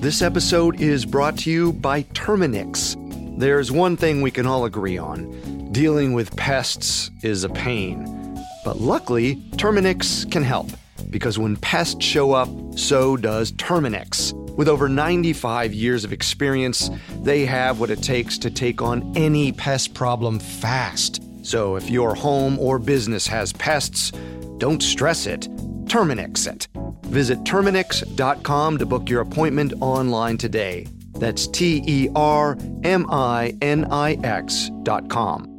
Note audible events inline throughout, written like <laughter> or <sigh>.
This episode is brought to you by Terminix. There's one thing we can all agree on dealing with pests is a pain. But luckily, Terminix can help because when pests show up, so does Terminix. With over 95 years of experience, they have what it takes to take on any pest problem fast. So if your home or business has pests, don't stress it, Terminix it. Visit Terminix.com to book your appointment online today. That's T E R M I N I X.com.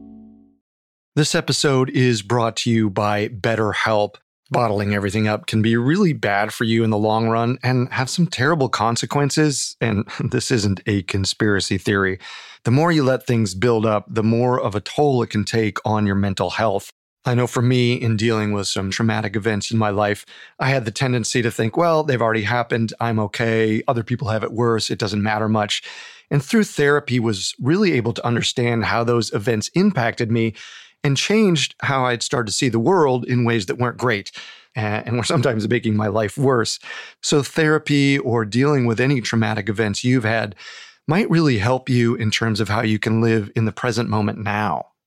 This episode is brought to you by BetterHelp. Bottling everything up can be really bad for you in the long run and have some terrible consequences. And <laughs> this isn't a conspiracy theory. The more you let things build up, the more of a toll it can take on your mental health. I know for me, in dealing with some traumatic events in my life, I had the tendency to think, well, they've already happened. I'm okay. Other people have it worse. It doesn't matter much. And through therapy was really able to understand how those events impacted me and changed how I'd started to see the world in ways that weren't great and were sometimes making my life worse. So therapy or dealing with any traumatic events you've had might really help you in terms of how you can live in the present moment now.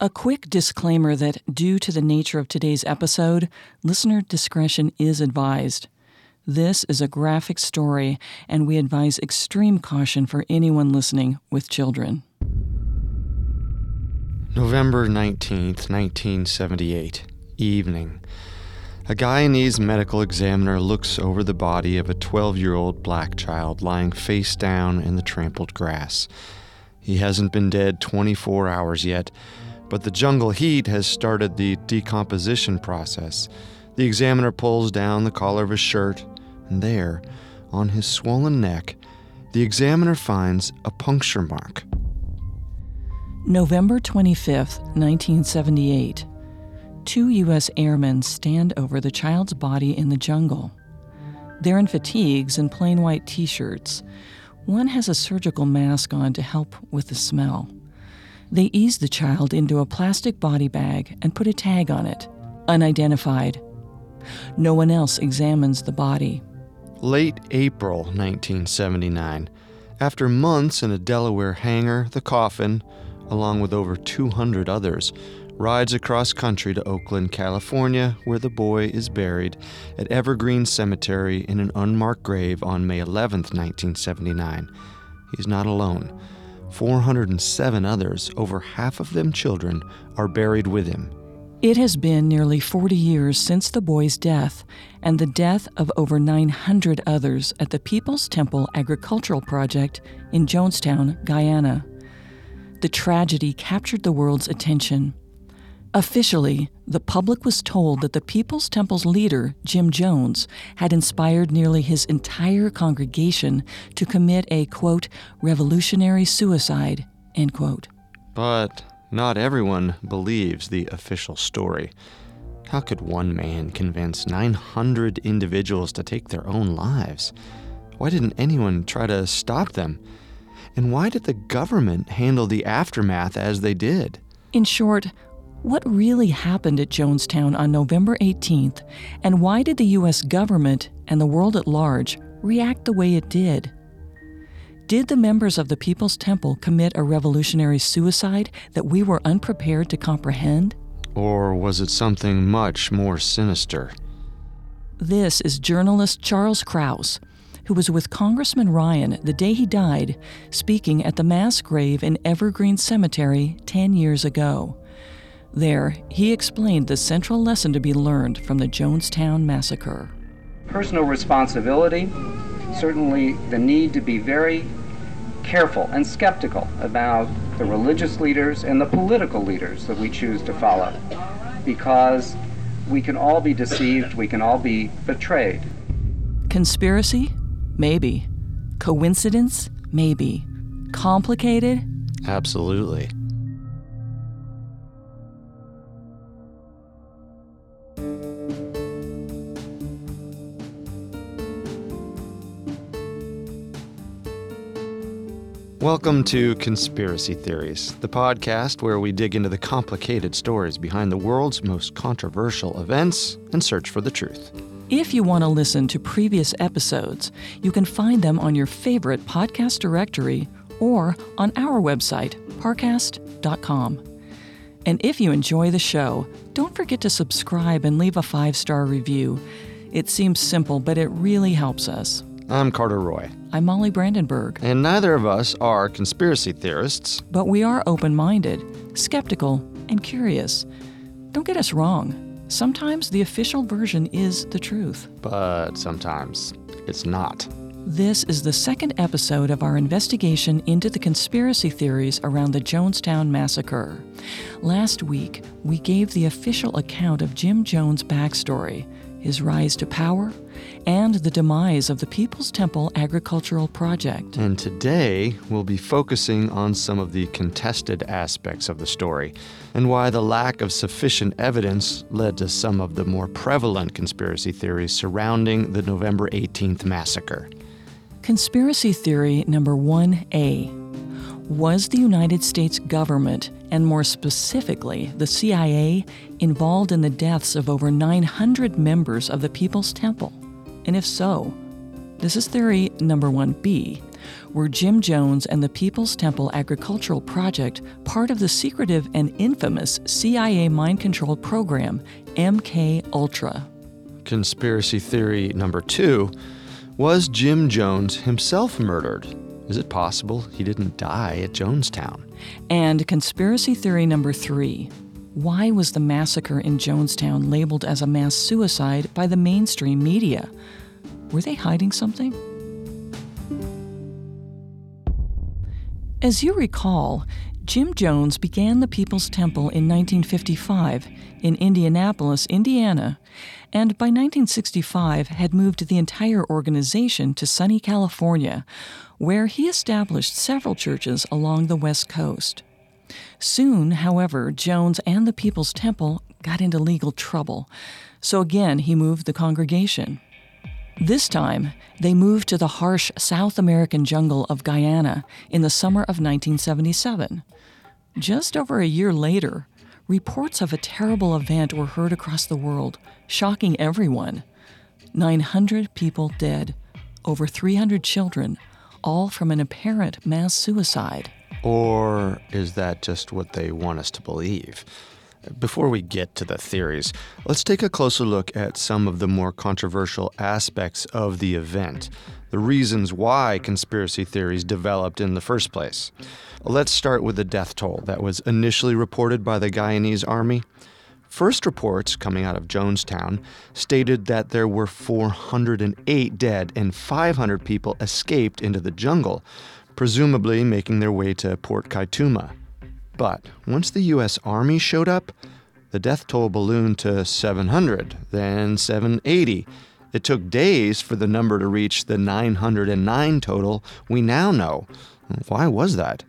A quick disclaimer that, due to the nature of today's episode, listener discretion is advised. This is a graphic story, and we advise extreme caution for anyone listening with children. November 19th, 1978, evening. A Guyanese medical examiner looks over the body of a 12 year old black child lying face down in the trampled grass. He hasn't been dead 24 hours yet but the jungle heat has started the decomposition process. The examiner pulls down the collar of his shirt, and there, on his swollen neck, the examiner finds a puncture mark. November 25th, 1978. Two U.S. airmen stand over the child's body in the jungle. They're in fatigues and plain white t shirts. One has a surgical mask on to help with the smell. They ease the child into a plastic body bag and put a tag on it unidentified. No one else examines the body. Late April 1979. After months in a Delaware hangar, the coffin, along with over 200 others, rides across country to Oakland, California, where the boy is buried at Evergreen Cemetery in an unmarked grave on May 11, 1979. He's not alone. 407 others, over half of them children, are buried with him. It has been nearly 40 years since the boy's death and the death of over 900 others at the People's Temple Agricultural Project in Jonestown, Guyana. The tragedy captured the world's attention. Officially, the public was told that the People's Temple's leader, Jim Jones, had inspired nearly his entire congregation to commit a, quote, revolutionary suicide, end quote. But not everyone believes the official story. How could one man convince 900 individuals to take their own lives? Why didn't anyone try to stop them? And why did the government handle the aftermath as they did? In short, what really happened at Jonestown on November 18th, and why did the U.S. government and the world at large react the way it did? Did the members of the People's Temple commit a revolutionary suicide that we were unprepared to comprehend? Or was it something much more sinister? This is journalist Charles Krause, who was with Congressman Ryan the day he died, speaking at the mass grave in Evergreen Cemetery 10 years ago. There, he explained the central lesson to be learned from the Jonestown Massacre. Personal responsibility, certainly the need to be very careful and skeptical about the religious leaders and the political leaders that we choose to follow because we can all be deceived, we can all be betrayed. Conspiracy? Maybe. Coincidence? Maybe. Complicated? Absolutely. Welcome to Conspiracy Theories, the podcast where we dig into the complicated stories behind the world's most controversial events and search for the truth. If you want to listen to previous episodes, you can find them on your favorite podcast directory or on our website, parcast.com. And if you enjoy the show, don't forget to subscribe and leave a five star review. It seems simple, but it really helps us. I'm Carter Roy. I'm Molly Brandenburg. And neither of us are conspiracy theorists. But we are open minded, skeptical, and curious. Don't get us wrong. Sometimes the official version is the truth. But sometimes it's not. This is the second episode of our investigation into the conspiracy theories around the Jonestown Massacre. Last week, we gave the official account of Jim Jones' backstory his rise to power, and the demise of the People's Temple Agricultural Project. And today, we'll be focusing on some of the contested aspects of the story and why the lack of sufficient evidence led to some of the more prevalent conspiracy theories surrounding the November 18th massacre. Conspiracy theory number 1A was the United States government, and more specifically, the CIA, involved in the deaths of over 900 members of the People's Temple? And if so, this is theory number 1B. Were Jim Jones and the People's Temple Agricultural Project part of the secretive and infamous CIA mind control program, MK Ultra? Conspiracy theory number 2 was Jim Jones himself murdered is it possible he didn't die at Jonestown? And conspiracy theory number three why was the massacre in Jonestown labeled as a mass suicide by the mainstream media? Were they hiding something? As you recall, Jim Jones began the People's Temple in 1955 in Indianapolis, Indiana, and by 1965 had moved the entire organization to sunny California, where he established several churches along the West Coast. Soon, however, Jones and the People's Temple got into legal trouble, so again he moved the congregation. This time, they moved to the harsh South American jungle of Guyana in the summer of 1977. Just over a year later, reports of a terrible event were heard across the world, shocking everyone. 900 people dead, over 300 children, all from an apparent mass suicide. Or is that just what they want us to believe? Before we get to the theories, let's take a closer look at some of the more controversial aspects of the event, the reasons why conspiracy theories developed in the first place. Let's start with the death toll that was initially reported by the Guyanese army. First reports coming out of Jonestown stated that there were 408 dead and 500 people escaped into the jungle, presumably making their way to Port Kaituma. But once the U.S. Army showed up, the death toll ballooned to 700, then 780. It took days for the number to reach the 909 total we now know. Why was that?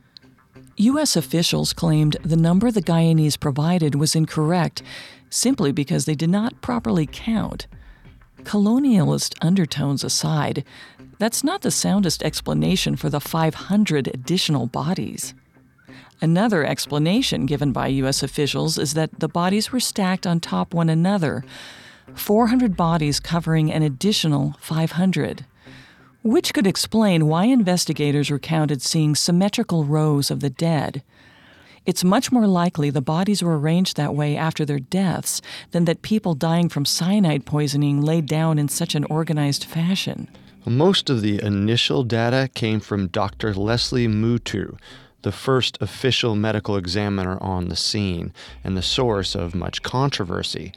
U.S. officials claimed the number the Guyanese provided was incorrect simply because they did not properly count. Colonialist undertones aside, that's not the soundest explanation for the 500 additional bodies. Another explanation given by U.S. officials is that the bodies were stacked on top one another, 400 bodies covering an additional 500 which could explain why investigators recounted seeing symmetrical rows of the dead. It's much more likely the bodies were arranged that way after their deaths than that people dying from cyanide poisoning laid down in such an organized fashion. Most of the initial data came from Dr. Leslie Mootoo, the first official medical examiner on the scene and the source of much controversy.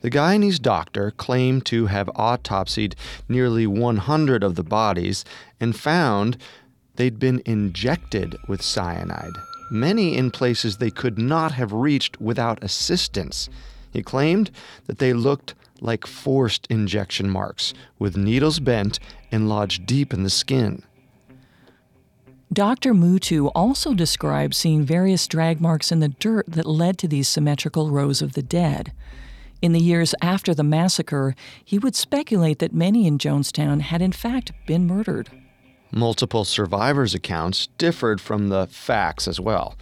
The Guyanese doctor claimed to have autopsied nearly 100 of the bodies and found they'd been injected with cyanide, many in places they could not have reached without assistance. He claimed that they looked like forced injection marks, with needles bent and lodged deep in the skin. Dr. Mootoo also described seeing various drag marks in the dirt that led to these symmetrical rows of the dead. In the years after the massacre, he would speculate that many in Jonestown had in fact been murdered. Multiple survivors' accounts differed from the facts as well.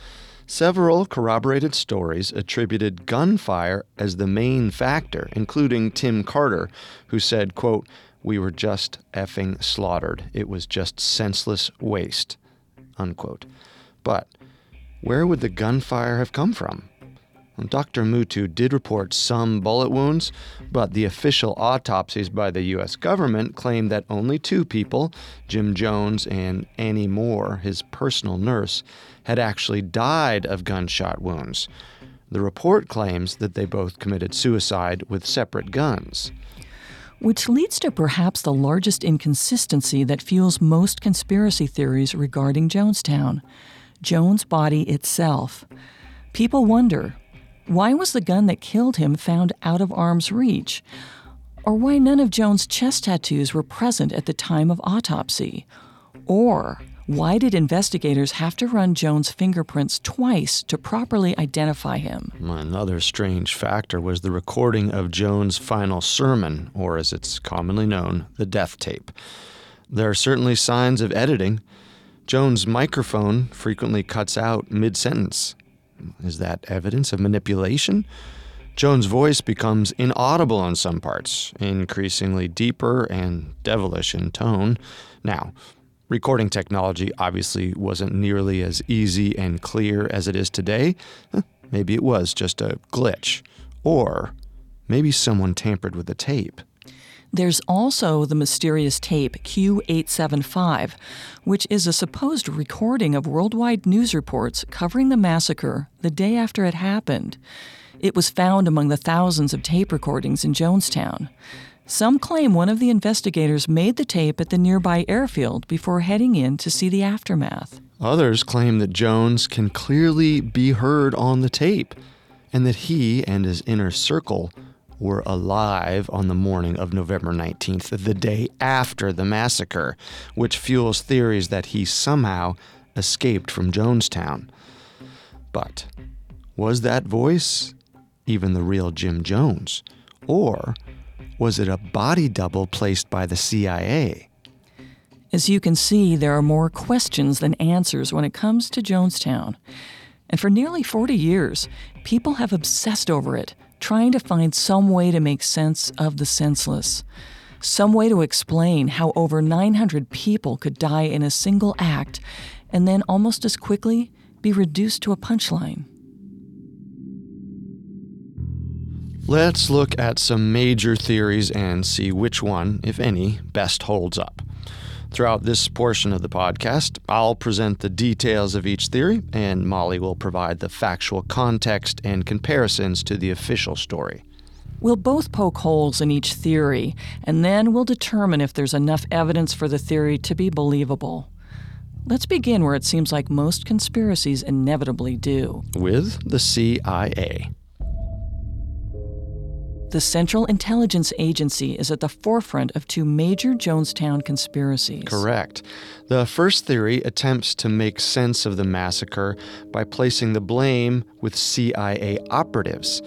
Several corroborated stories attributed gunfire as the main factor, including Tim Carter, who said, quote, "We were just effing slaughtered. It was just senseless waste." Unquote. But where would the gunfire have come from? Dr. Mootoo did report some bullet wounds, but the official autopsies by the U.S. government claim that only two people, Jim Jones and Annie Moore, his personal nurse, had actually died of gunshot wounds. The report claims that they both committed suicide with separate guns. Which leads to perhaps the largest inconsistency that fuels most conspiracy theories regarding Jonestown Jones' body itself. People wonder why was the gun that killed him found out of arm's reach? Or why none of Jones' chest tattoos were present at the time of autopsy? Or why did investigators have to run Jones' fingerprints twice to properly identify him? Another strange factor was the recording of Jones' final sermon, or as it's commonly known, the death tape. There are certainly signs of editing. Jones' microphone frequently cuts out mid sentence. Is that evidence of manipulation? Jones' voice becomes inaudible on some parts, increasingly deeper and devilish in tone. Now, recording technology obviously wasn't nearly as easy and clear as it is today. Maybe it was just a glitch. Or maybe someone tampered with the tape. There's also the mysterious tape Q875, which is a supposed recording of worldwide news reports covering the massacre the day after it happened. It was found among the thousands of tape recordings in Jonestown. Some claim one of the investigators made the tape at the nearby airfield before heading in to see the aftermath. Others claim that Jones can clearly be heard on the tape and that he and his inner circle were alive on the morning of November 19th, the day after the massacre, which fuels theories that he somehow escaped from Jonestown. But was that voice even the real Jim Jones? Or was it a body double placed by the CIA? As you can see, there are more questions than answers when it comes to Jonestown. And for nearly 40 years, people have obsessed over it trying to find some way to make sense of the senseless, some way to explain how over 900 people could die in a single act and then almost as quickly be reduced to a punchline. Let's look at some major theories and see which one, if any, best holds up. Throughout this portion of the podcast, I'll present the details of each theory, and Molly will provide the factual context and comparisons to the official story. We'll both poke holes in each theory, and then we'll determine if there's enough evidence for the theory to be believable. Let's begin where it seems like most conspiracies inevitably do with the CIA. The Central Intelligence Agency is at the forefront of two major Jonestown conspiracies. Correct. The first theory attempts to make sense of the massacre by placing the blame with CIA operatives.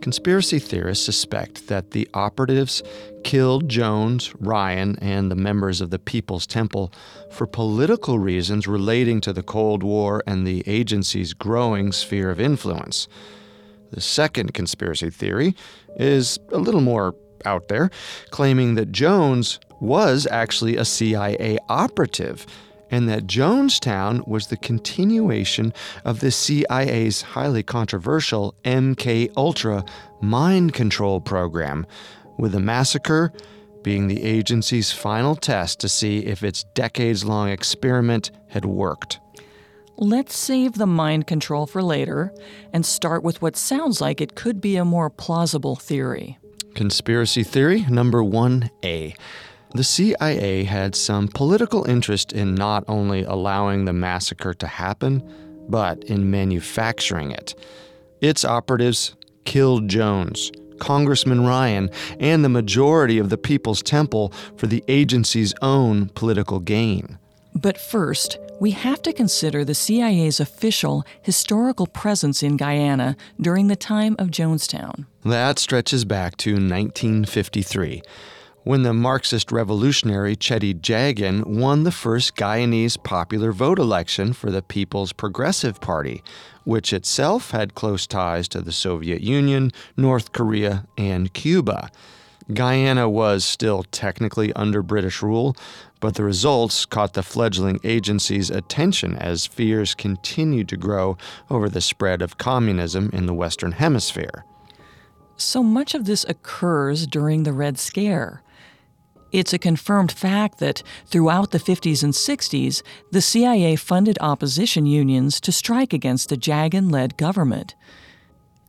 Conspiracy theorists suspect that the operatives killed Jones, Ryan, and the members of the People's Temple for political reasons relating to the Cold War and the agency's growing sphere of influence. The second conspiracy theory is a little more out there, claiming that Jones was actually a CIA operative and that Jonestown was the continuation of the CIA's highly controversial MK Ultra mind control program with the massacre being the agency's final test to see if its decades long experiment had worked. Let's save the mind control for later and start with what sounds like it could be a more plausible theory. Conspiracy theory number 1A. The CIA had some political interest in not only allowing the massacre to happen, but in manufacturing it. Its operatives killed Jones, Congressman Ryan, and the majority of the People's Temple for the agency's own political gain. But first, we have to consider the CIA's official historical presence in Guyana during the time of Jonestown. That stretches back to 1953, when the Marxist revolutionary Cheddi Jagan won the first Guyanese popular vote election for the People's Progressive Party, which itself had close ties to the Soviet Union, North Korea, and Cuba. Guyana was still technically under British rule, but the results caught the fledgling agency's attention as fears continued to grow over the spread of communism in the Western Hemisphere. So much of this occurs during the Red Scare. It's a confirmed fact that throughout the 50s and 60s, the CIA funded opposition unions to strike against the Jagan led government.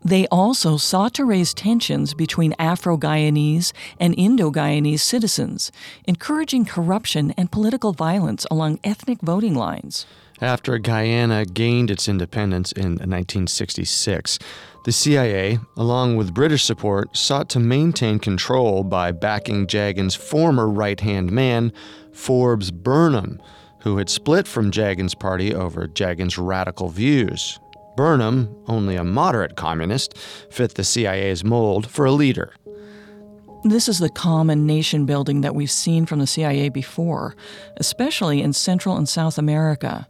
They also sought to raise tensions between Afro Guyanese and Indo Guyanese citizens, encouraging corruption and political violence along ethnic voting lines. After Guyana gained its independence in 1966, the CIA, along with British support, sought to maintain control by backing Jagan's former right hand man, Forbes Burnham, who had split from Jagan's party over Jagan's radical views. Burnham, only a moderate communist, fit the CIA's mold for a leader. This is the common nation building that we've seen from the CIA before, especially in Central and South America.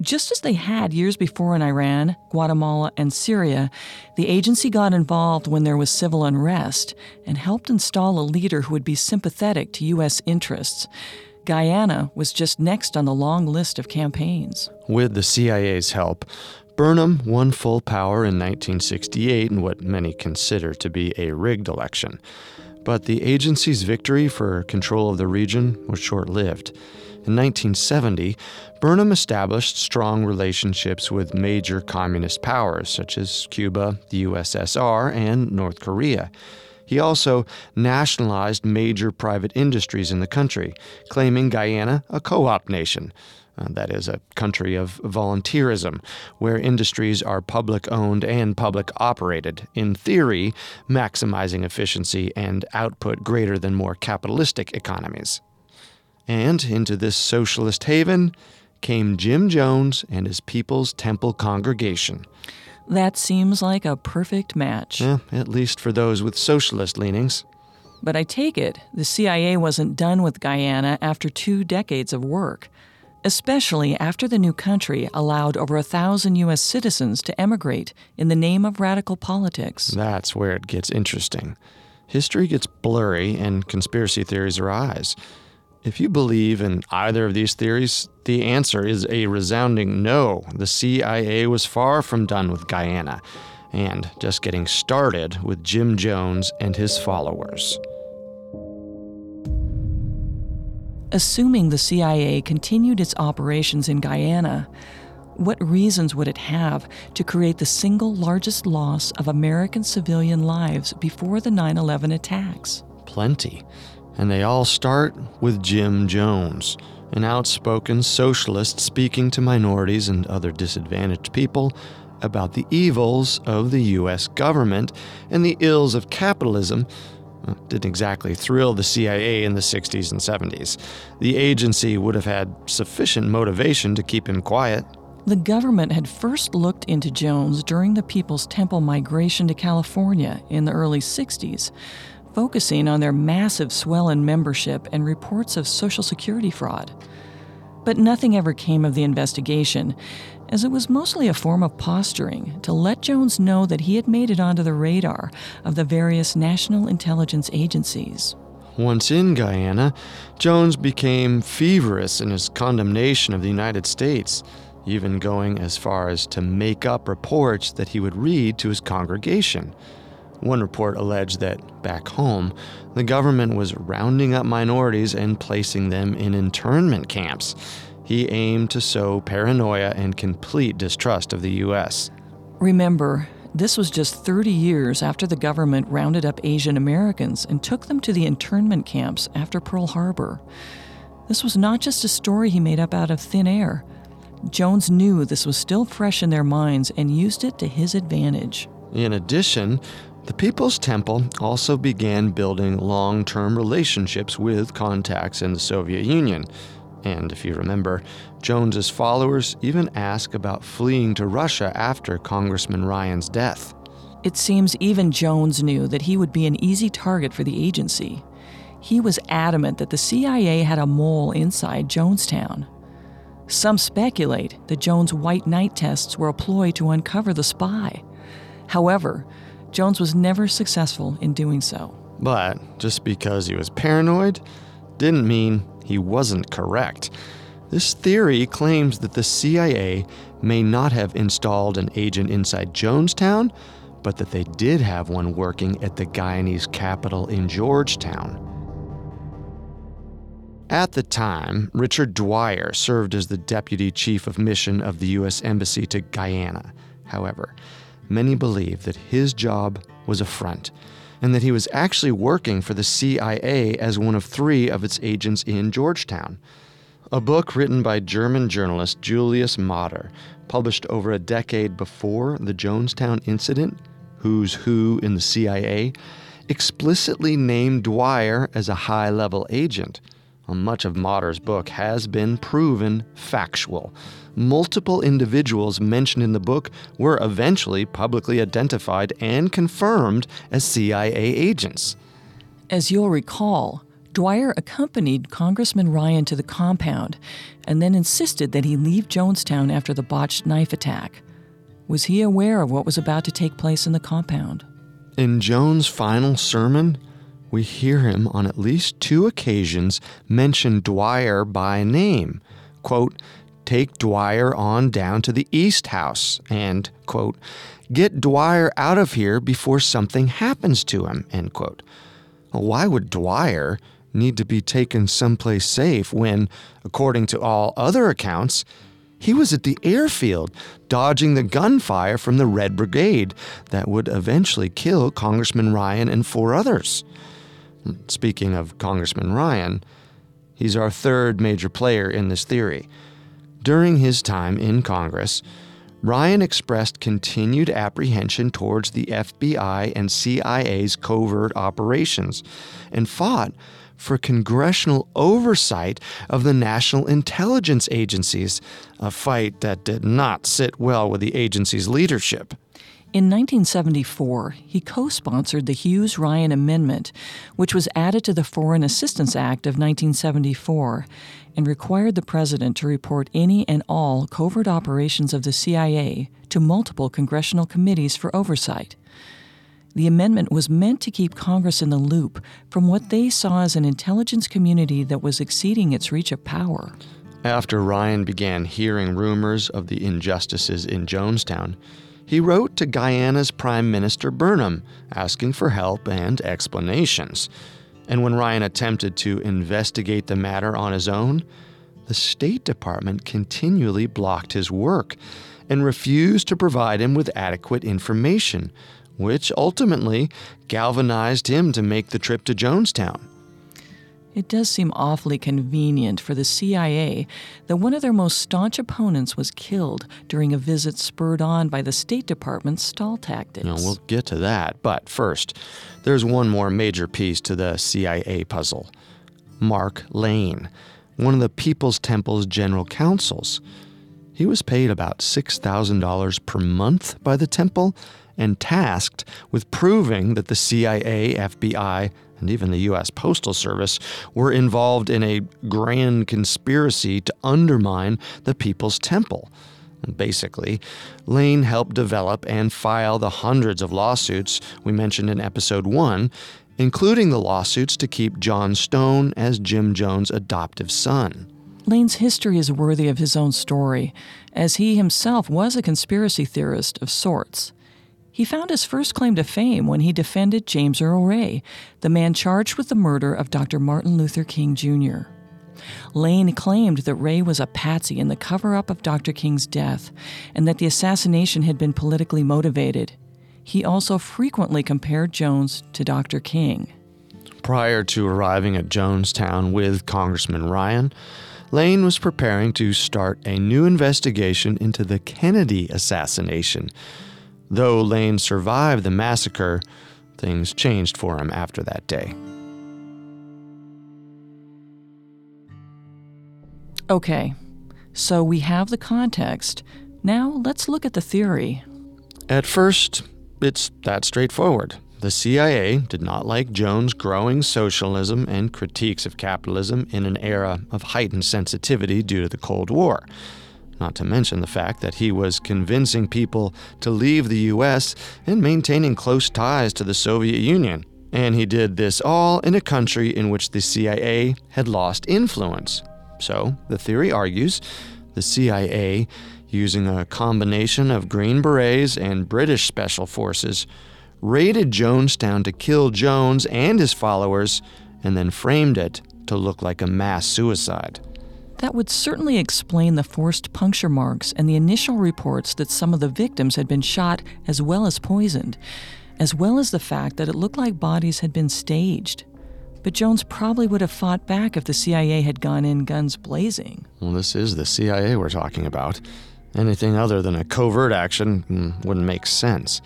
Just as they had years before in Iran, Guatemala, and Syria, the agency got involved when there was civil unrest and helped install a leader who would be sympathetic to U.S. interests. Guyana was just next on the long list of campaigns. With the CIA's help, Burnham won full power in 1968 in what many consider to be a rigged election. But the agency's victory for control of the region was short lived. In 1970, Burnham established strong relationships with major communist powers such as Cuba, the USSR, and North Korea. He also nationalized major private industries in the country, claiming Guyana a co op nation. Uh, that is a country of volunteerism, where industries are public owned and public operated, in theory, maximizing efficiency and output greater than more capitalistic economies. And into this socialist haven came Jim Jones and his People's Temple congregation. That seems like a perfect match. Eh, at least for those with socialist leanings. But I take it the CIA wasn't done with Guyana after two decades of work especially after the new country allowed over a thousand U.S. citizens to emigrate in the name of radical politics. That's where it gets interesting. History gets blurry and conspiracy theories arise. If you believe in either of these theories, the answer is a resounding no. The CIA was far from done with Guyana and just getting started with Jim Jones and his followers. Assuming the CIA continued its operations in Guyana, what reasons would it have to create the single largest loss of American civilian lives before the 9 11 attacks? Plenty. And they all start with Jim Jones, an outspoken socialist speaking to minorities and other disadvantaged people about the evils of the U.S. government and the ills of capitalism didn't exactly thrill the CIA in the 60s and 70s. The agency would have had sufficient motivation to keep him quiet. The government had first looked into Jones during the People's Temple migration to California in the early 60s, focusing on their massive swell in membership and reports of Social Security fraud. But nothing ever came of the investigation, as it was mostly a form of posturing to let Jones know that he had made it onto the radar of the various national intelligence agencies. Once in Guyana, Jones became feverish in his condemnation of the United States, even going as far as to make up reports that he would read to his congregation. One report alleged that back home, the government was rounding up minorities and placing them in internment camps. He aimed to sow paranoia and complete distrust of the U.S. Remember, this was just 30 years after the government rounded up Asian Americans and took them to the internment camps after Pearl Harbor. This was not just a story he made up out of thin air. Jones knew this was still fresh in their minds and used it to his advantage. In addition, the People's Temple also began building long term relationships with contacts in the Soviet Union. And if you remember, Jones's followers even asked about fleeing to Russia after Congressman Ryan's death. It seems even Jones knew that he would be an easy target for the agency. He was adamant that the CIA had a mole inside Jonestown. Some speculate that Jones' white night tests were a ploy to uncover the spy. However, Jones was never successful in doing so. But just because he was paranoid didn't mean he wasn't correct. This theory claims that the CIA may not have installed an agent inside Jonestown, but that they did have one working at the Guyanese capital in Georgetown. At the time, Richard Dwyer served as the deputy chief of mission of the U.S. Embassy to Guyana. However, many believe that his job was a front and that he was actually working for the CIA as one of three of its agents in Georgetown. A book written by German journalist Julius Mader, published over a decade before the Jonestown incident, Who's Who in the CIA, explicitly named Dwyer as a high level agent. Much of Mader's book has been proven factual multiple individuals mentioned in the book were eventually publicly identified and confirmed as CIA agents. As you'll recall, Dwyer accompanied Congressman Ryan to the compound and then insisted that he leave Jonestown after the botched knife attack. Was he aware of what was about to take place in the compound? In Jones' final sermon, we hear him on at least two occasions mention Dwyer by name. Quote, take Dwyer on down to the East House and, quote, get Dwyer out of here before something happens to him, end quote. Well, why would Dwyer need to be taken someplace safe when, according to all other accounts, he was at the airfield dodging the gunfire from the Red Brigade that would eventually kill Congressman Ryan and four others? Speaking of Congressman Ryan, he's our third major player in this theory. During his time in Congress, Ryan expressed continued apprehension towards the FBI and CIA's covert operations and fought for congressional oversight of the national intelligence agencies, a fight that did not sit well with the agency's leadership. In 1974, he co sponsored the Hughes Ryan Amendment, which was added to the Foreign Assistance Act of 1974 and required the president to report any and all covert operations of the CIA to multiple congressional committees for oversight. The amendment was meant to keep Congress in the loop from what they saw as an intelligence community that was exceeding its reach of power. After Ryan began hearing rumors of the injustices in Jonestown, he wrote to Guyana's Prime Minister Burnham asking for help and explanations. And when Ryan attempted to investigate the matter on his own, the State Department continually blocked his work and refused to provide him with adequate information, which ultimately galvanized him to make the trip to Jonestown. It does seem awfully convenient for the CIA that one of their most staunch opponents was killed during a visit spurred on by the State Department's stall tactics. Now, we'll get to that, but first, there's one more major piece to the CIA puzzle Mark Lane, one of the People's Temple's general counsels. He was paid about $6,000 per month by the temple and tasked with proving that the CIA, FBI, and even the U.S. Postal Service were involved in a grand conspiracy to undermine the People's Temple. And basically, Lane helped develop and file the hundreds of lawsuits we mentioned in episode 1, including the lawsuits to keep John Stoen as Jim Jones' adoptive son. Lane's history is worthy of his own story, as he himself was a conspiracy theorist of sorts. He found his first claim to fame when he defended James Earl Ray, the man charged with the murder of Dr. Martin Luther King Jr. Lane claimed that Ray was a patsy in the cover up of Dr. King's death and that the assassination had been politically motivated. He also frequently compared Jones to Dr. King. Prior to arriving at Jonestown with Congressman Ryan, Lane was preparing to start a new investigation into the Kennedy assassination. Though Lane survived the massacre, things changed for him after that day. Okay, so we have the context. Now let's look at the theory. At first, it's that straightforward. The CIA did not like Jones' growing socialism and critiques of capitalism in an era of heightened sensitivity due to the Cold War. Not to mention the fact that he was convincing people to leave the US and maintaining close ties to the Soviet Union. And he did this all in a country in which the CIA had lost influence. So, the theory argues the CIA, using a combination of Green Berets and British Special Forces, raided Jonestown to kill Jones and his followers, and then framed it to look like a mass suicide. That would certainly explain the forced puncture marks and the initial reports that some of the victims had been shot as well as poisoned, as well as the fact that it looked like bodies had been staged. But Jones probably would have fought back if the CIA had gone in guns blazing. Well, this is the CIA we're talking about. Anything other than a covert action mm, wouldn't make sense.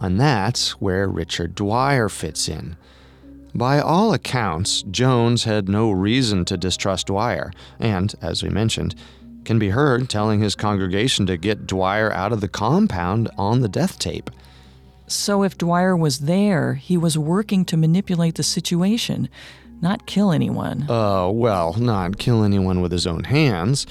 And that's where Richard Dwyer fits in. By all accounts, Jones had no reason to distrust Dwyer, and, as we mentioned, can be heard telling his congregation to get Dwyer out of the compound on the death tape. So if Dwyer was there, he was working to manipulate the situation, not kill anyone. Uh, well, not kill anyone with his own hands.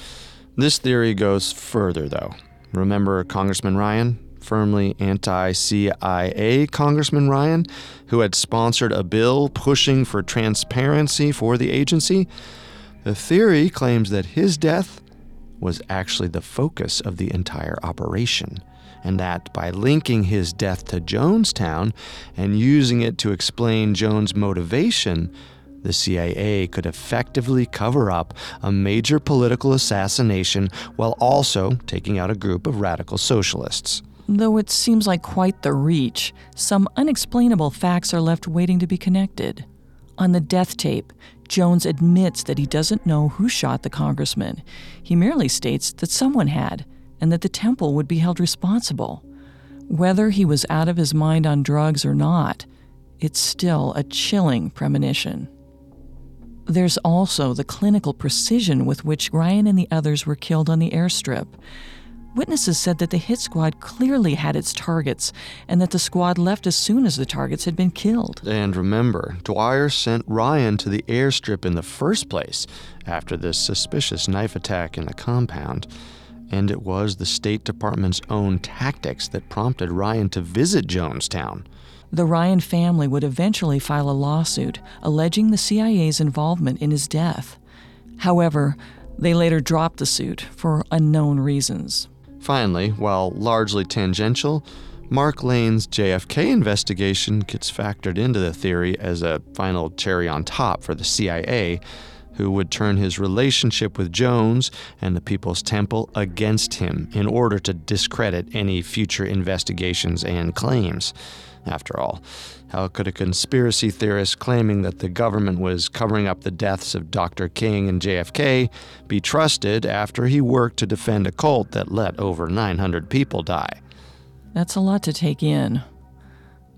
This theory goes further, though. Remember Congressman Ryan? Firmly anti CIA Congressman Ryan, who had sponsored a bill pushing for transparency for the agency? The theory claims that his death was actually the focus of the entire operation and that by linking his death to Jonestown and using it to explain Jones' motivation, the CIA could effectively cover up a major political assassination while also taking out a group of radical socialists. Though it seems like quite the reach, some unexplainable facts are left waiting to be connected. On the death tape, Jones admits that he doesn't know who shot the congressman. He merely states that someone had, and that the temple would be held responsible. Whether he was out of his mind on drugs or not, it's still a chilling premonition. There's also the clinical precision with which Ryan and the others were killed on the airstrip. Witnesses said that the hit squad clearly had its targets and that the squad left as soon as the targets had been killed. And remember, Dwyer sent Ryan to the airstrip in the first place after this suspicious knife attack in the compound and it was the State Department's own tactics that prompted Ryan to visit Jonestown. The Ryan family would eventually file a lawsuit alleging the CIA's involvement in his death. However, they later dropped the suit for unknown reasons. Finally, while largely tangential, Mark Lane's JFK investigation gets factored into the theory as a final cherry on top for the CIA who would turn his relationship with Jones and the People's Temple against him in order to discredit any future investigations and claims. After all, how could a conspiracy theorist claiming that the government was covering up the deaths of Dr. King and JFK be trusted after he worked to defend a cult that let over 900 people die? That's a lot to take in.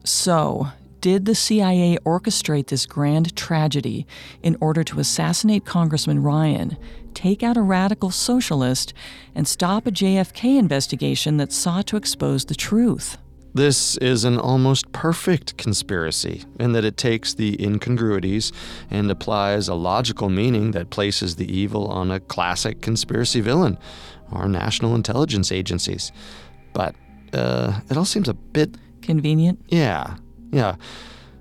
So, did the CIA orchestrate this grand tragedy in order to assassinate Congressman Ryan, take out a radical socialist, and stop a JFK investigation that sought to expose the truth? This is an almost perfect conspiracy in that it takes the incongruities and applies a logical meaning that places the evil on a classic conspiracy villain, our national intelligence agencies. But uh, it all seems a bit convenient. Yeah, yeah.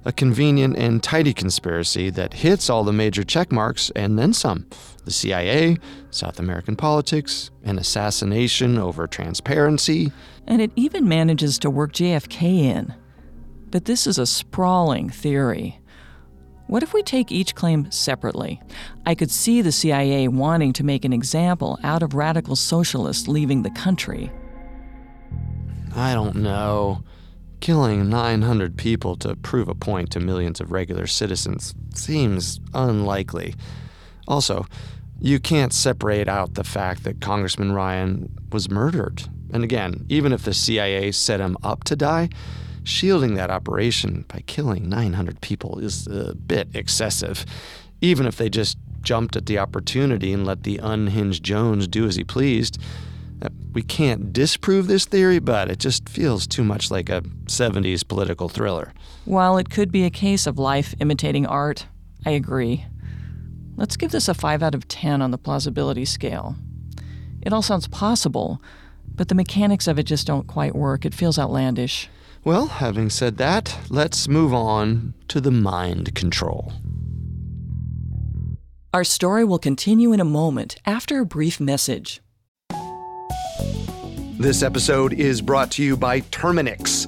a convenient and tidy conspiracy that hits all the major checkmarks and then some the CIA, South American politics, an assassination over transparency. And it even manages to work JFK in. But this is a sprawling theory. What if we take each claim separately? I could see the CIA wanting to make an example out of radical socialists leaving the country. I don't know. Killing 900 people to prove a point to millions of regular citizens seems unlikely. Also, you can't separate out the fact that Congressman Ryan was murdered. And again, even if the CIA set him up to die, shielding that operation by killing 900 people is a bit excessive. Even if they just jumped at the opportunity and let the unhinged Jones do as he pleased, uh, we can't disprove this theory, but it just feels too much like a 70s political thriller. While it could be a case of life imitating art, I agree. Let's give this a 5 out of 10 on the plausibility scale. It all sounds possible, but the mechanics of it just don't quite work. It feels outlandish. Well, having said that, let's move on to the mind control. Our story will continue in a moment after a brief message. This episode is brought to you by Terminix.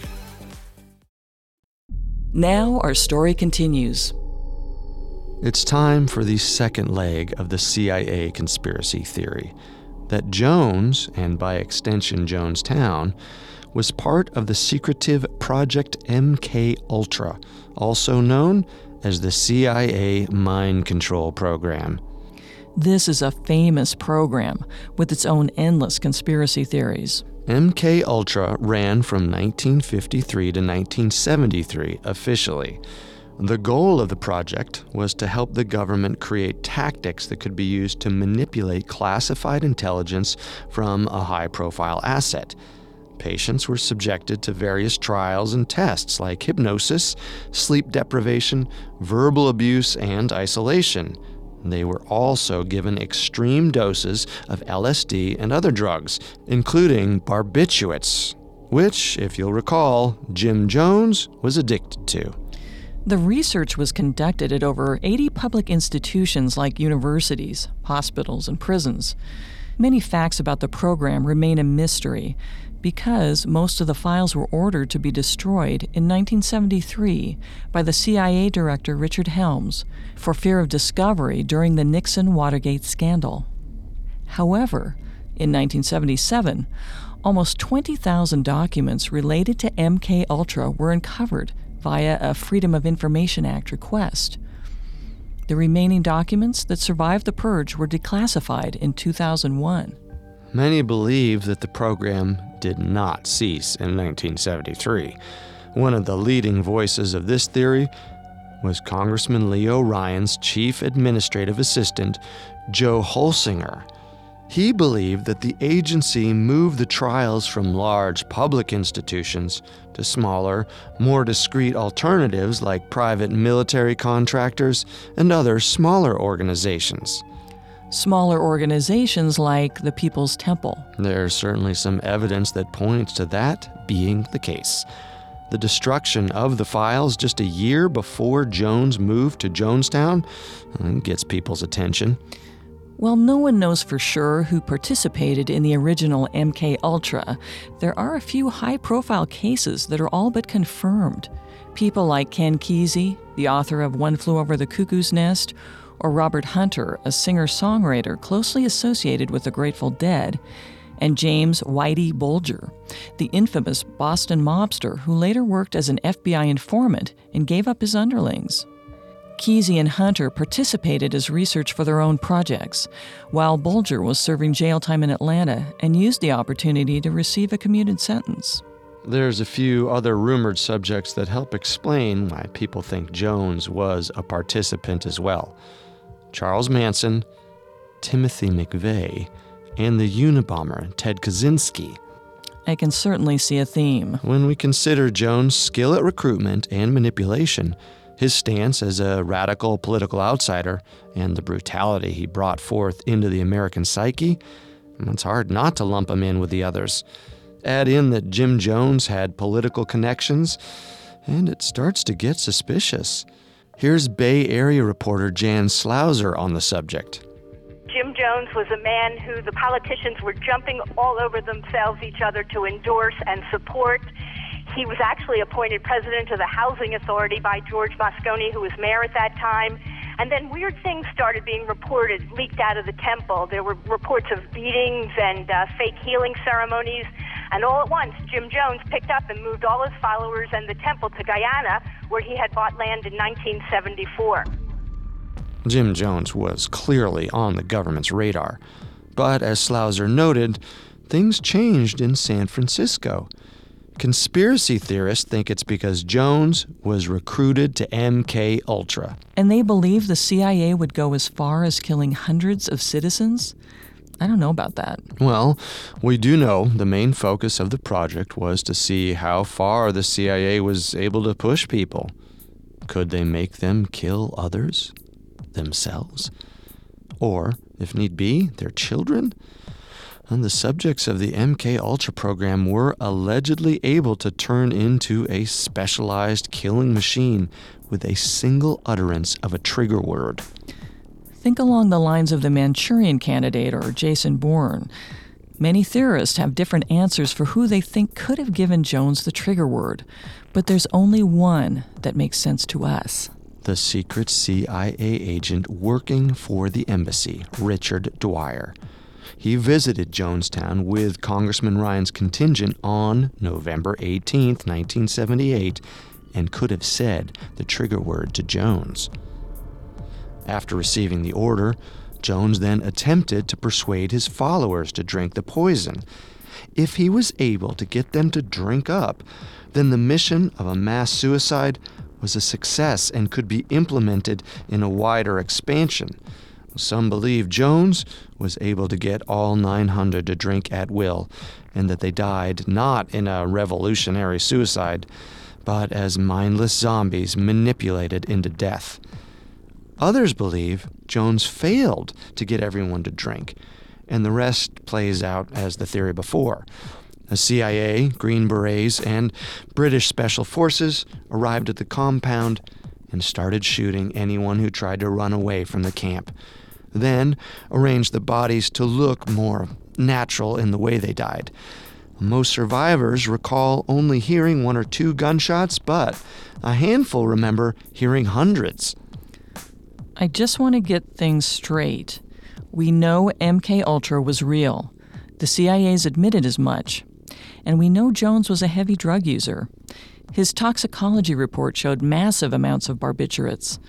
Now our story continues. It's time for the second leg of the CIA conspiracy theory that Jones, and by extension Jonestown, was part of the secretive Project MK Ultra, also known as the CIA Mind Control Program. This is a famous program with its own endless conspiracy theories. MK Ultra ran from 1953 to 1973 officially. The goal of the project was to help the government create tactics that could be used to manipulate classified intelligence from a high profile asset. Patients were subjected to various trials and tests like hypnosis, sleep deprivation, verbal abuse, and isolation. They were also given extreme doses of LSD and other drugs, including barbiturates, which, if you'll recall, Jim Jones was addicted to. The research was conducted at over 80 public institutions like universities, hospitals, and prisons. Many facts about the program remain a mystery because most of the files were ordered to be destroyed in 1973 by the CIA Director Richard Helms for fear of discovery during the Nixon Watergate scandal. However, in 1977, almost 20,000 documents related to MK Ultra were uncovered via a Freedom of Information Act request. The remaining documents that survived the purge were declassified in 2001. Many believe that the program did not cease in 1973. One of the leading voices of this theory was Congressman Leo Ryan's chief administrative assistant, Joe Holsinger. He believed that the agency moved the trials from large public institutions to smaller, more discreet alternatives like private military contractors and other smaller organizations. Smaller organizations like the People's Temple. There's certainly some evidence that points to that being the case. The destruction of the files just a year before Jones moved to Jonestown uh, gets people's attention. While no one knows for sure who participated in the original MK Ultra, there are a few high-profile cases that are all but confirmed. People like Ken Kesey, the author of One Flew Over the Cuckoo's Nest, or Robert Hunter, a singer-songwriter closely associated with the Grateful Dead, and James Whitey Bulger, the infamous Boston mobster who later worked as an FBI informant and gave up his underlings. Kesey and Hunter participated as research for their own projects, while Bulger was serving jail time in Atlanta and used the opportunity to receive a commuted sentence. There's a few other rumored subjects that help explain why people think Jones was a participant as well Charles Manson, Timothy McVeigh, and the Unabomber, Ted Kaczynski. I can certainly see a theme. When we consider Jones' skill at recruitment and manipulation, his stance as a radical political outsider and the brutality he brought forth into the American psyche, it's hard not to lump him in with the others. Add in that Jim Jones had political connections, and it starts to get suspicious. Here's Bay Area reporter Jan Slouser on the subject. Jim Jones was a man who the politicians were jumping all over themselves, each other, to endorse and support. He was actually appointed president of the Housing Authority by George Moscone, who was mayor at that time. And then weird things started being reported, leaked out of the temple. There were reports of beatings and uh, fake healing ceremonies. And all at once, Jim Jones picked up and moved all his followers and the temple to Guyana, where he had bought land in 1974. Jim Jones was clearly on the government's radar. But as Slouser noted, things changed in San Francisco. Conspiracy theorists think it's because Jones was recruited to MK Ultra. And they believe the CIA would go as far as killing hundreds of citizens? I don't know about that. Well, we do know the main focus of the project was to see how far the CIA was able to push people. Could they make them kill others? Themselves? Or, if need be, their children? and the subjects of the MK Ultra program were allegedly able to turn into a specialized killing machine with a single utterance of a trigger word. Think along the lines of the Manchurian candidate or Jason Bourne. Many theorists have different answers for who they think could have given Jones the trigger word, but there's only one that makes sense to us. The secret CIA agent working for the embassy, Richard Dwyer. He visited Jonestown with Congressman Ryan's contingent on November 18, 1978, and could have said the trigger word to Jones. After receiving the order, Jones then attempted to persuade his followers to drink the poison. If he was able to get them to drink up, then the mission of a mass suicide was a success and could be implemented in a wider expansion. Some believe Jones was able to get all 900 to drink at will, and that they died not in a revolutionary suicide, but as mindless zombies manipulated into death. Others believe Jones failed to get everyone to drink, and the rest plays out as the theory before. The CIA, Green Berets, and British Special Forces arrived at the compound and started shooting anyone who tried to run away from the camp then arranged the bodies to look more natural in the way they died. Most survivors recall only hearing one or two gunshots, but a handful remember hearing hundreds. I just want to get things straight. We know MK Ultra was real. The CIA's admitted as much. And we know Jones was a heavy drug user. His toxicology report showed massive amounts of barbiturates.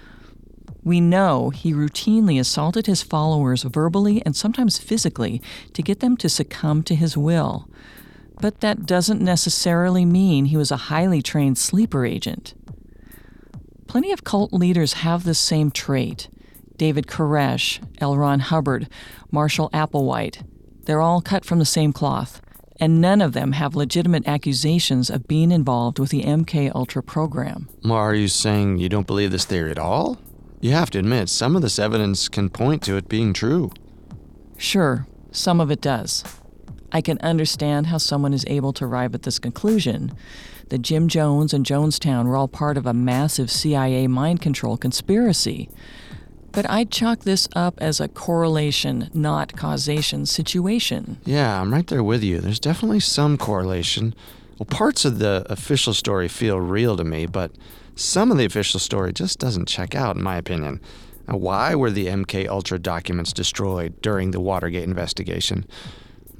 We know he routinely assaulted his followers verbally and sometimes physically to get them to succumb to his will. But that doesn't necessarily mean he was a highly trained sleeper agent. Plenty of cult leaders have this same trait. David Koresh, L. Ron Hubbard, Marshall Applewhite. They're all cut from the same cloth, and none of them have legitimate accusations of being involved with the MK Ultra program. Are you saying you don't believe this theory at all? You have to admit, some of this evidence can point to it being true. Sure, some of it does. I can understand how someone is able to arrive at this conclusion that Jim Jones and Jonestown were all part of a massive CIA mind control conspiracy. But I'd chalk this up as a correlation, not causation situation. Yeah, I'm right there with you. There's definitely some correlation. Well, parts of the official story feel real to me, but some of the official story just doesn't check out, in my opinion. Now, why were the MK Ultra documents destroyed during the Watergate investigation?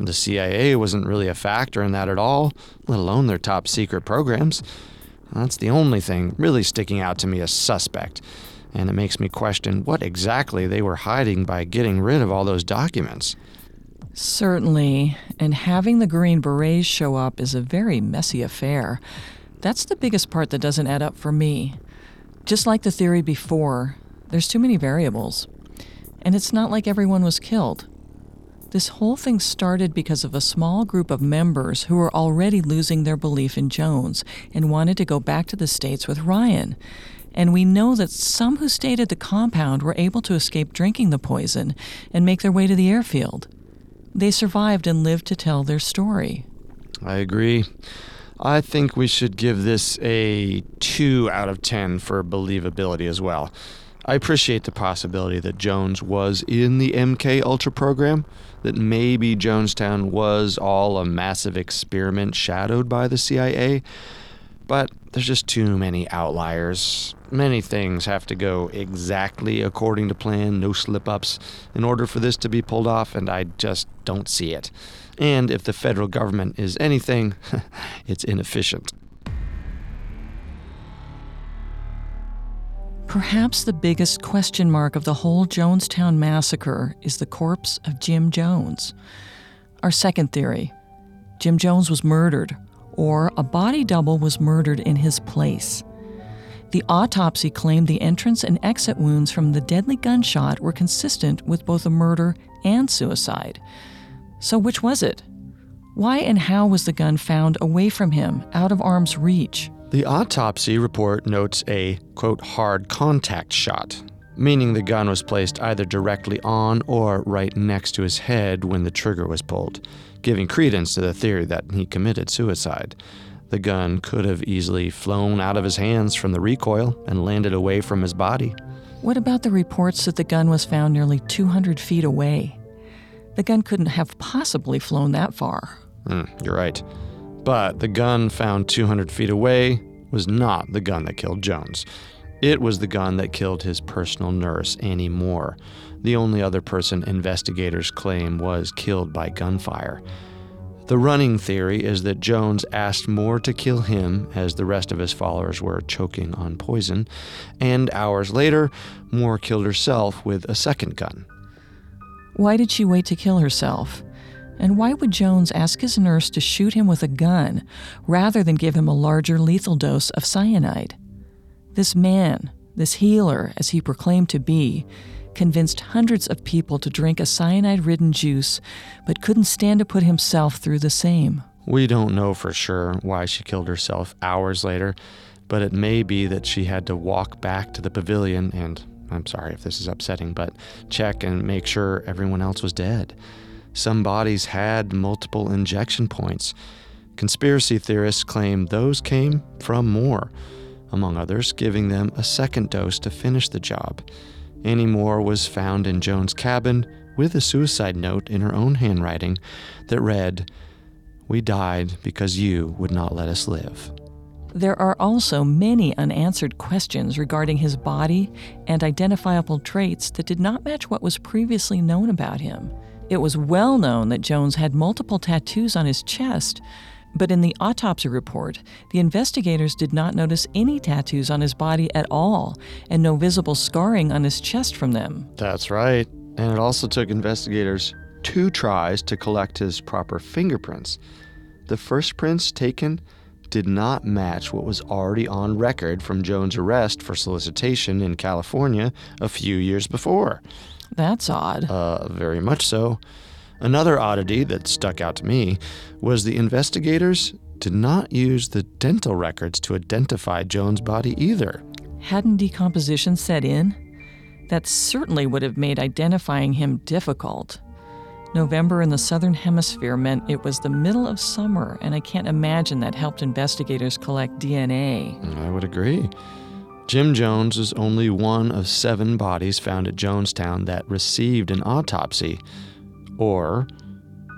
The CIA wasn't really a factor in that at all, let alone their top secret programs. That's the only thing really sticking out to me as suspect, and it makes me question what exactly they were hiding by getting rid of all those documents. Certainly, and having the Green Berets show up is a very messy affair. That's the biggest part that doesn't add up for me. Just like the theory before, there's too many variables. And it's not like everyone was killed. This whole thing started because of a small group of members who were already losing their belief in Jones and wanted to go back to the States with Ryan. And we know that some who stayed at the compound were able to escape drinking the poison and make their way to the airfield. They survived and lived to tell their story. I agree. I think we should give this a 2 out of 10 for believability as well. I appreciate the possibility that Jones was in the MK Ultra program, that maybe Jonestown was all a massive experiment shadowed by the CIA, but there's just too many outliers. Many things have to go exactly according to plan, no slip ups, in order for this to be pulled off, and I just don't see it. And if the federal government is anything, <laughs> it's inefficient. Perhaps the biggest question mark of the whole Jonestown massacre is the corpse of Jim Jones. Our second theory Jim Jones was murdered, or a body double was murdered in his place. The autopsy claimed the entrance and exit wounds from the deadly gunshot were consistent with both a murder and suicide. So, which was it? Why and how was the gun found away from him, out of arm's reach? The autopsy report notes a, quote, hard contact shot, meaning the gun was placed either directly on or right next to his head when the trigger was pulled, giving credence to the theory that he committed suicide. The gun could have easily flown out of his hands from the recoil and landed away from his body. What about the reports that the gun was found nearly 200 feet away? The gun couldn't have possibly flown that far. Mm, you're right. But the gun found 200 feet away was not the gun that killed Jones. It was the gun that killed his personal nurse, Annie Moore, the only other person investigators claim was killed by gunfire. The running theory is that Jones asked Moore to kill him as the rest of his followers were choking on poison, and hours later, Moore killed herself with a second gun. Why did she wait to kill herself? And why would Jones ask his nurse to shoot him with a gun rather than give him a larger lethal dose of cyanide? This man, this healer, as he proclaimed to be, convinced hundreds of people to drink a cyanide ridden juice, but couldn't stand to put himself through the same. We don't know for sure why she killed herself hours later, but it may be that she had to walk back to the pavilion and, I'm sorry if this is upsetting, but check and make sure everyone else was dead. Some bodies had multiple injection points. Conspiracy theorists claim those came from Moore, among others, giving them a second dose to finish the job. Annie Moore was found in Jones' cabin with a suicide note in her own handwriting that read, We died because you would not let us live. There are also many unanswered questions regarding his body and identifiable traits that did not match what was previously known about him. It was well known that Jones had multiple tattoos on his chest, but in the autopsy report, the investigators did not notice any tattoos on his body at all and no visible scarring on his chest from them. That's right. And it also took investigators two tries to collect his proper fingerprints. The first prints taken did not match what was already on record from Jones' arrest for solicitation in California a few years before. That's odd. Uh, very much so. Another oddity that stuck out to me was the investigators did not use the dental records to identify Jones' body either. Hadn't decomposition set in? That certainly would have made identifying him difficult. November in the southern hemisphere meant it was the middle of summer, and I can't imagine that helped investigators collect DNA. I would agree. Jim Jones is only one of seven bodies found at Jonestown that received an autopsy. Or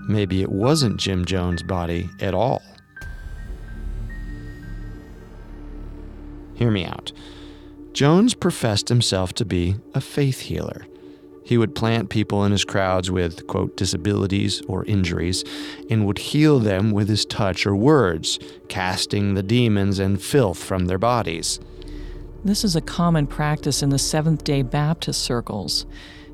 maybe it wasn't Jim Jones' body at all. Hear me out. Jones professed himself to be a faith healer. He would plant people in his crowds with, quote, disabilities or injuries and would heal them with his touch or words, casting the demons and filth from their bodies. This is a common practice in the Seventh day Baptist circles.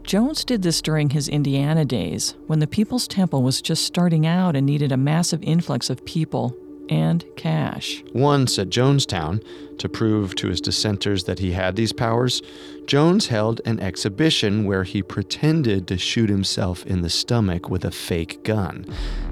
Jones did this during his Indiana days, when the People's Temple was just starting out and needed a massive influx of people and cash. Once at Jonestown, to prove to his dissenters that he had these powers, Jones held an exhibition where he pretended to shoot himself in the stomach with a fake gun.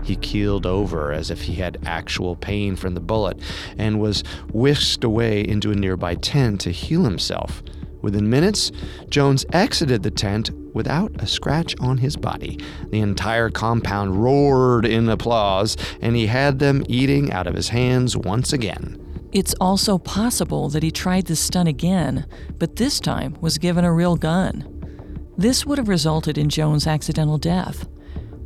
He keeled over as if he had actual pain from the bullet and was whisked away into a nearby tent to heal himself. Within minutes, Jones exited the tent without a scratch on his body. The entire compound roared in applause, and he had them eating out of his hands once again. It's also possible that he tried this stunt again, but this time was given a real gun. This would have resulted in Jones' accidental death,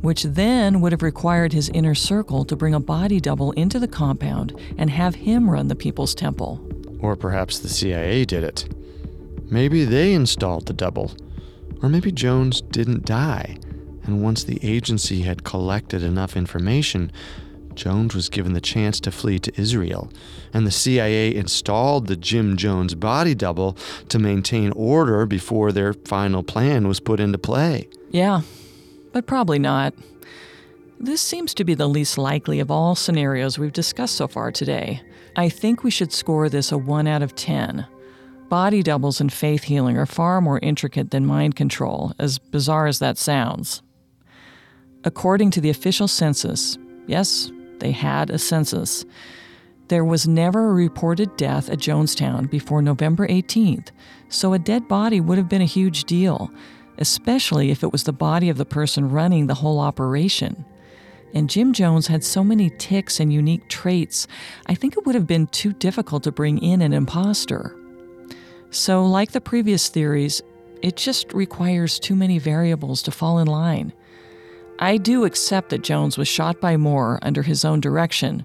which then would have required his inner circle to bring a body double into the compound and have him run the People's Temple. Or perhaps the CIA did it. Maybe they installed the double. Or maybe Jones didn't die, and once the agency had collected enough information, Jones was given the chance to flee to Israel, and the CIA installed the Jim Jones body double to maintain order before their final plan was put into play. Yeah, but probably not. This seems to be the least likely of all scenarios we've discussed so far today. I think we should score this a 1 out of 10. Body doubles and faith healing are far more intricate than mind control, as bizarre as that sounds. According to the official census, yes, they had a census, there was never a reported death at Jonestown before November 18th, so a dead body would have been a huge deal, especially if it was the body of the person running the whole operation. And Jim Jones had so many ticks and unique traits, I think it would have been too difficult to bring in an imposter. So, like the previous theories, it just requires too many variables to fall in line. I do accept that Jones was shot by Moore under his own direction,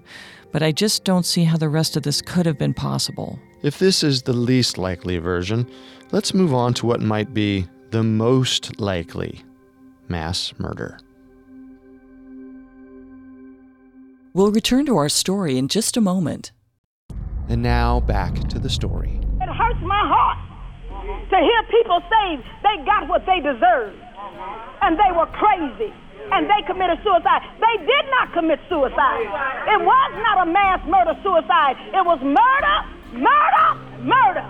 but I just don't see how the rest of this could have been possible. If this is the least likely version, let's move on to what might be the most likely mass murder. We'll return to our story in just a moment. And now back to the story my heart to hear people say they got what they deserved and they were crazy and they committed suicide. They did not commit suicide. It was not a mass murder suicide. It was murder, murder, murder.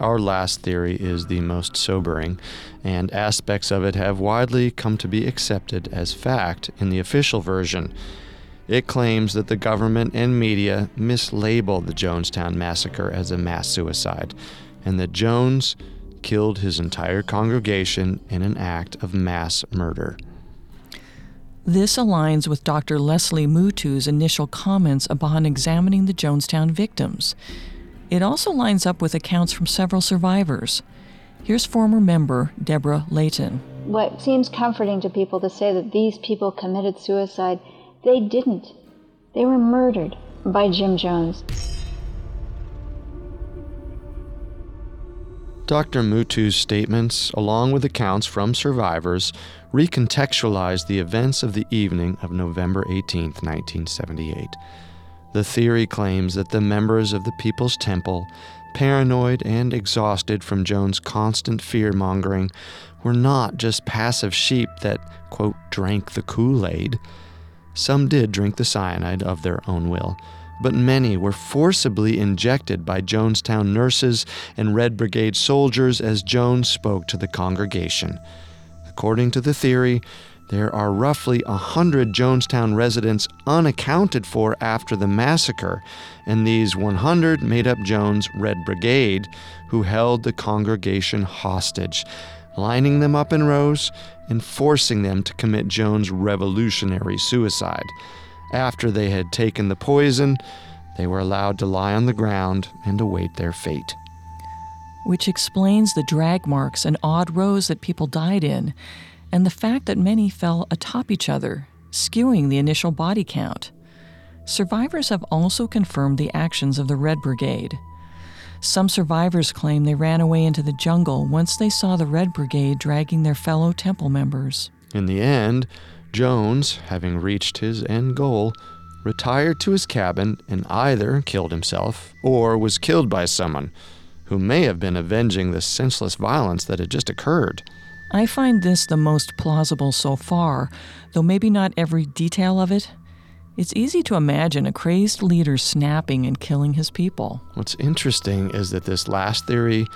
Our last theory is the most sobering, and aspects of it have widely come to be accepted as fact in the official version. It claims that the government and media mislabeled the Jonestown massacre as a mass suicide, and that Jones killed his entire congregation in an act of mass murder. This aligns with Dr. Leslie Mootoo's initial comments upon examining the Jonestown victims. It also lines up with accounts from several survivors. Here's former member Deborah Layton. What seems comforting to people to say that these people committed suicide they didn't. They were murdered by Jim Jones. Dr. Mootoo's statements, along with accounts from survivors, recontextualize the events of the evening of November 18, 1978. The theory claims that the members of the People's Temple, paranoid and exhausted from Jones' constant fear mongering, were not just passive sheep that, quote, drank the Kool Aid. Some did drink the cyanide of their own will, but many were forcibly injected by Jonestown nurses and Red Brigade soldiers as Jones spoke to the congregation. According to the theory, there are roughly a hundred Jonestown residents unaccounted for after the massacre, and these 100 made up Jones' Red Brigade, who held the congregation hostage. Lining them up in rows and forcing them to commit Jones' revolutionary suicide. After they had taken the poison, they were allowed to lie on the ground and await their fate. Which explains the drag marks and odd rows that people died in, and the fact that many fell atop each other, skewing the initial body count. Survivors have also confirmed the actions of the Red Brigade. Some survivors claim they ran away into the jungle once they saw the Red Brigade dragging their fellow temple members. In the end, Jones, having reached his end goal, retired to his cabin and either killed himself or was killed by someone who may have been avenging the senseless violence that had just occurred. I find this the most plausible so far, though maybe not every detail of it. It's easy to imagine a crazed leader snapping and killing his people. What's interesting is that this last theory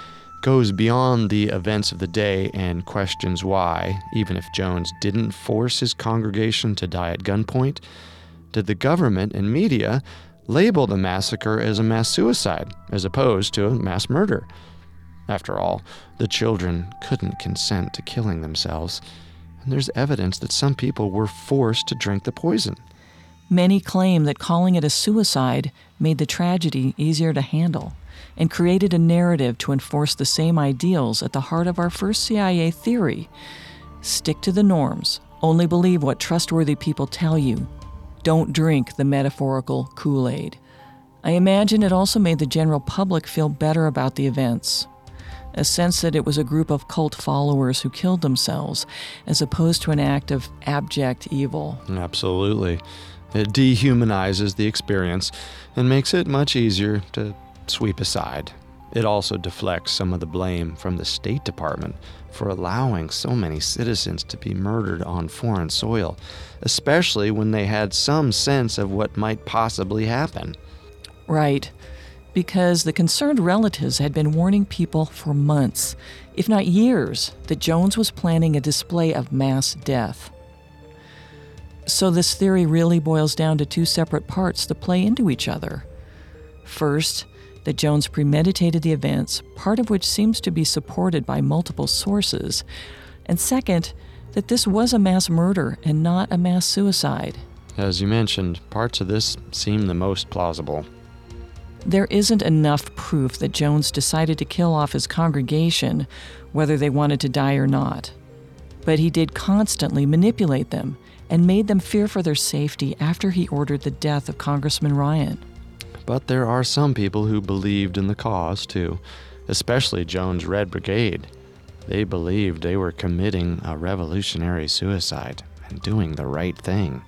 goes beyond the events of the day and questions why, even if Jones didn't force his congregation to die at gunpoint, did the government and media label the massacre as a mass suicide as opposed to a mass murder? After all, the children couldn't consent to killing themselves, and there's evidence that some people were forced to drink the poison. Many claim that calling it a suicide made the tragedy easier to handle and created a narrative to enforce the same ideals at the heart of our first CIA theory stick to the norms, only believe what trustworthy people tell you, don't drink the metaphorical Kool Aid. I imagine it also made the general public feel better about the events. A sense that it was a group of cult followers who killed themselves, as opposed to an act of abject evil. Absolutely. It dehumanizes the experience and makes it much easier to sweep aside. It also deflects some of the blame from the State Department for allowing so many citizens to be murdered on foreign soil, especially when they had some sense of what might possibly happen. Right, because the concerned relatives had been warning people for months, if not years, that Jones was planning a display of mass death. So, this theory really boils down to two separate parts that play into each other. First, that Jones premeditated the events, part of which seems to be supported by multiple sources. And second, that this was a mass murder and not a mass suicide. As you mentioned, parts of this seem the most plausible. There isn't enough proof that Jones decided to kill off his congregation, whether they wanted to die or not. But he did constantly manipulate them and made them fear for their safety after he ordered the death of Congressman Ryan. But there are some people who believed in the cause, too, especially Jones' Red Brigade. They believed they were committing a revolutionary suicide and doing the right thing.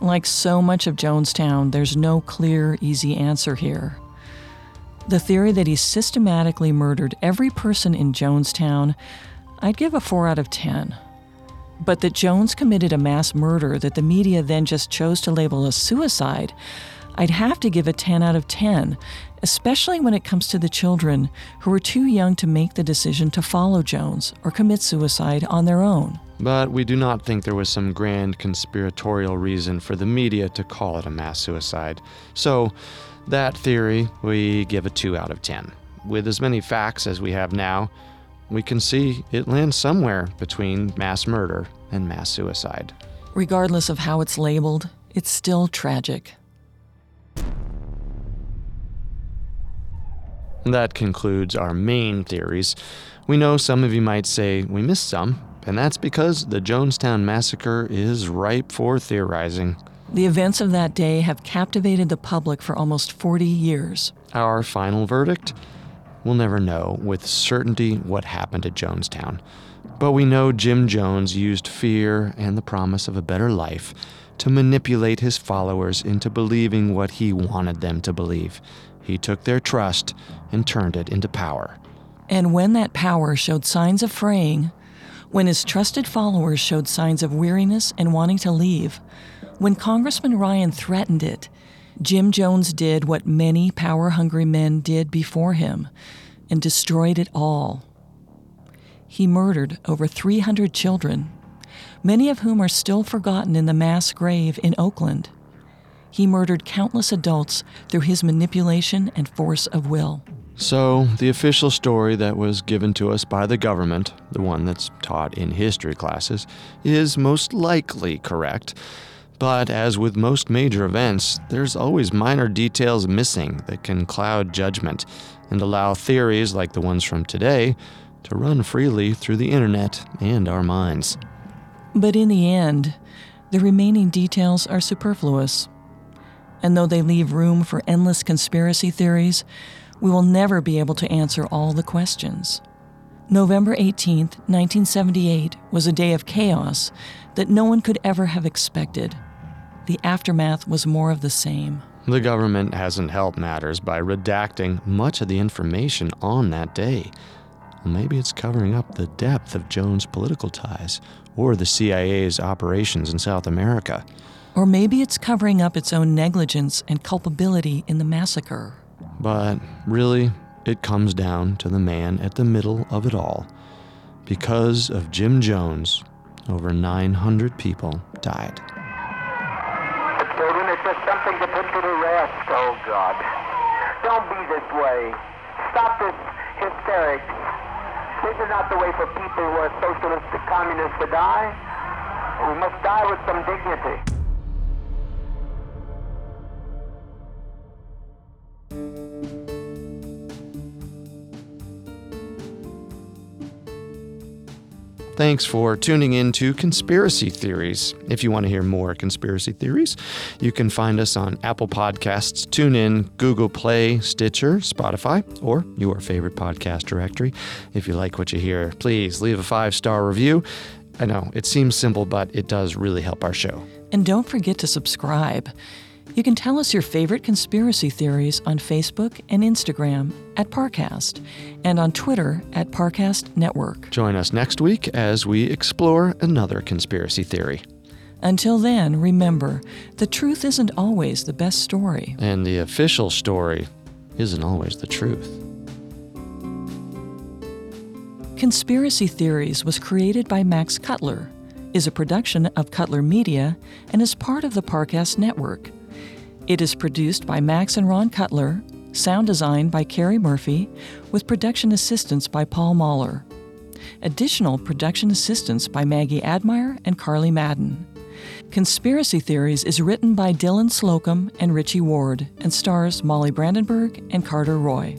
Like so much of Jonestown, there's no clear, easy answer here. The theory that he systematically murdered every person in Jonestown, I'd give a 4 out of 10. But that Jones committed a mass murder that the media then just chose to label as suicide, I'd have to give a 10 out of 10, especially when it comes to the children who were too young to make the decision to follow Jones or commit suicide on their own. But we do not think there was some grand conspiratorial reason for the media to call it a mass suicide. So, that theory, we give a 2 out of 10. With as many facts as we have now, we can see it lands somewhere between mass murder and mass suicide. Regardless of how it's labeled, it's still tragic. That concludes our main theories. We know some of you might say we missed some, and that's because the Jonestown Massacre is ripe for theorizing. The events of that day have captivated the public for almost 40 years. Our final verdict? We'll never know with certainty what happened at Jonestown. But we know Jim Jones used fear and the promise of a better life to manipulate his followers into believing what he wanted them to believe. He took their trust and turned it into power. And when that power showed signs of fraying, when his trusted followers showed signs of weariness and wanting to leave, when Congressman Ryan threatened it, Jim Jones did what many power hungry men did before him and destroyed it all. He murdered over 300 children, many of whom are still forgotten in the mass grave in Oakland. He murdered countless adults through his manipulation and force of will. So, the official story that was given to us by the government, the one that's taught in history classes, is most likely correct. But as with most major events, there's always minor details missing that can cloud judgment and allow theories like the ones from today to run freely through the internet and our minds. But in the end, the remaining details are superfluous. And though they leave room for endless conspiracy theories, we will never be able to answer all the questions. November 18, 1978, was a day of chaos that no one could ever have expected. The aftermath was more of the same. The government hasn't helped matters by redacting much of the information on that day. maybe it's covering up the depth of Jones' political ties or the CIA's operations in South America. Or maybe it's covering up its own negligence and culpability in the massacre. But really, it comes down to the man at the middle of it all. Because of Jim Jones, over 900 people died. The children, it's just something to put to the rest. Oh, God. Don't be this way. Stop this hysterics. This is not the way for people who are socialists and communists to die. We must die with some dignity. Thanks for tuning in to Conspiracy Theories. If you want to hear more conspiracy theories, you can find us on Apple Podcasts, TuneIn, Google Play, Stitcher, Spotify, or your favorite podcast directory. If you like what you hear, please leave a five star review. I know it seems simple, but it does really help our show. And don't forget to subscribe. You can tell us your favorite conspiracy theories on Facebook and Instagram at Parcast and on Twitter at Parcast Network. Join us next week as we explore another conspiracy theory. Until then, remember the truth isn't always the best story. And the official story isn't always the truth. Conspiracy Theories was created by Max Cutler, is a production of Cutler Media, and is part of the Parcast Network. It is produced by Max and Ron Cutler, sound design by Carrie Murphy, with production assistance by Paul Mahler. Additional production assistance by Maggie Admire and Carly Madden. Conspiracy Theories is written by Dylan Slocum and Richie Ward and stars Molly Brandenburg and Carter Roy.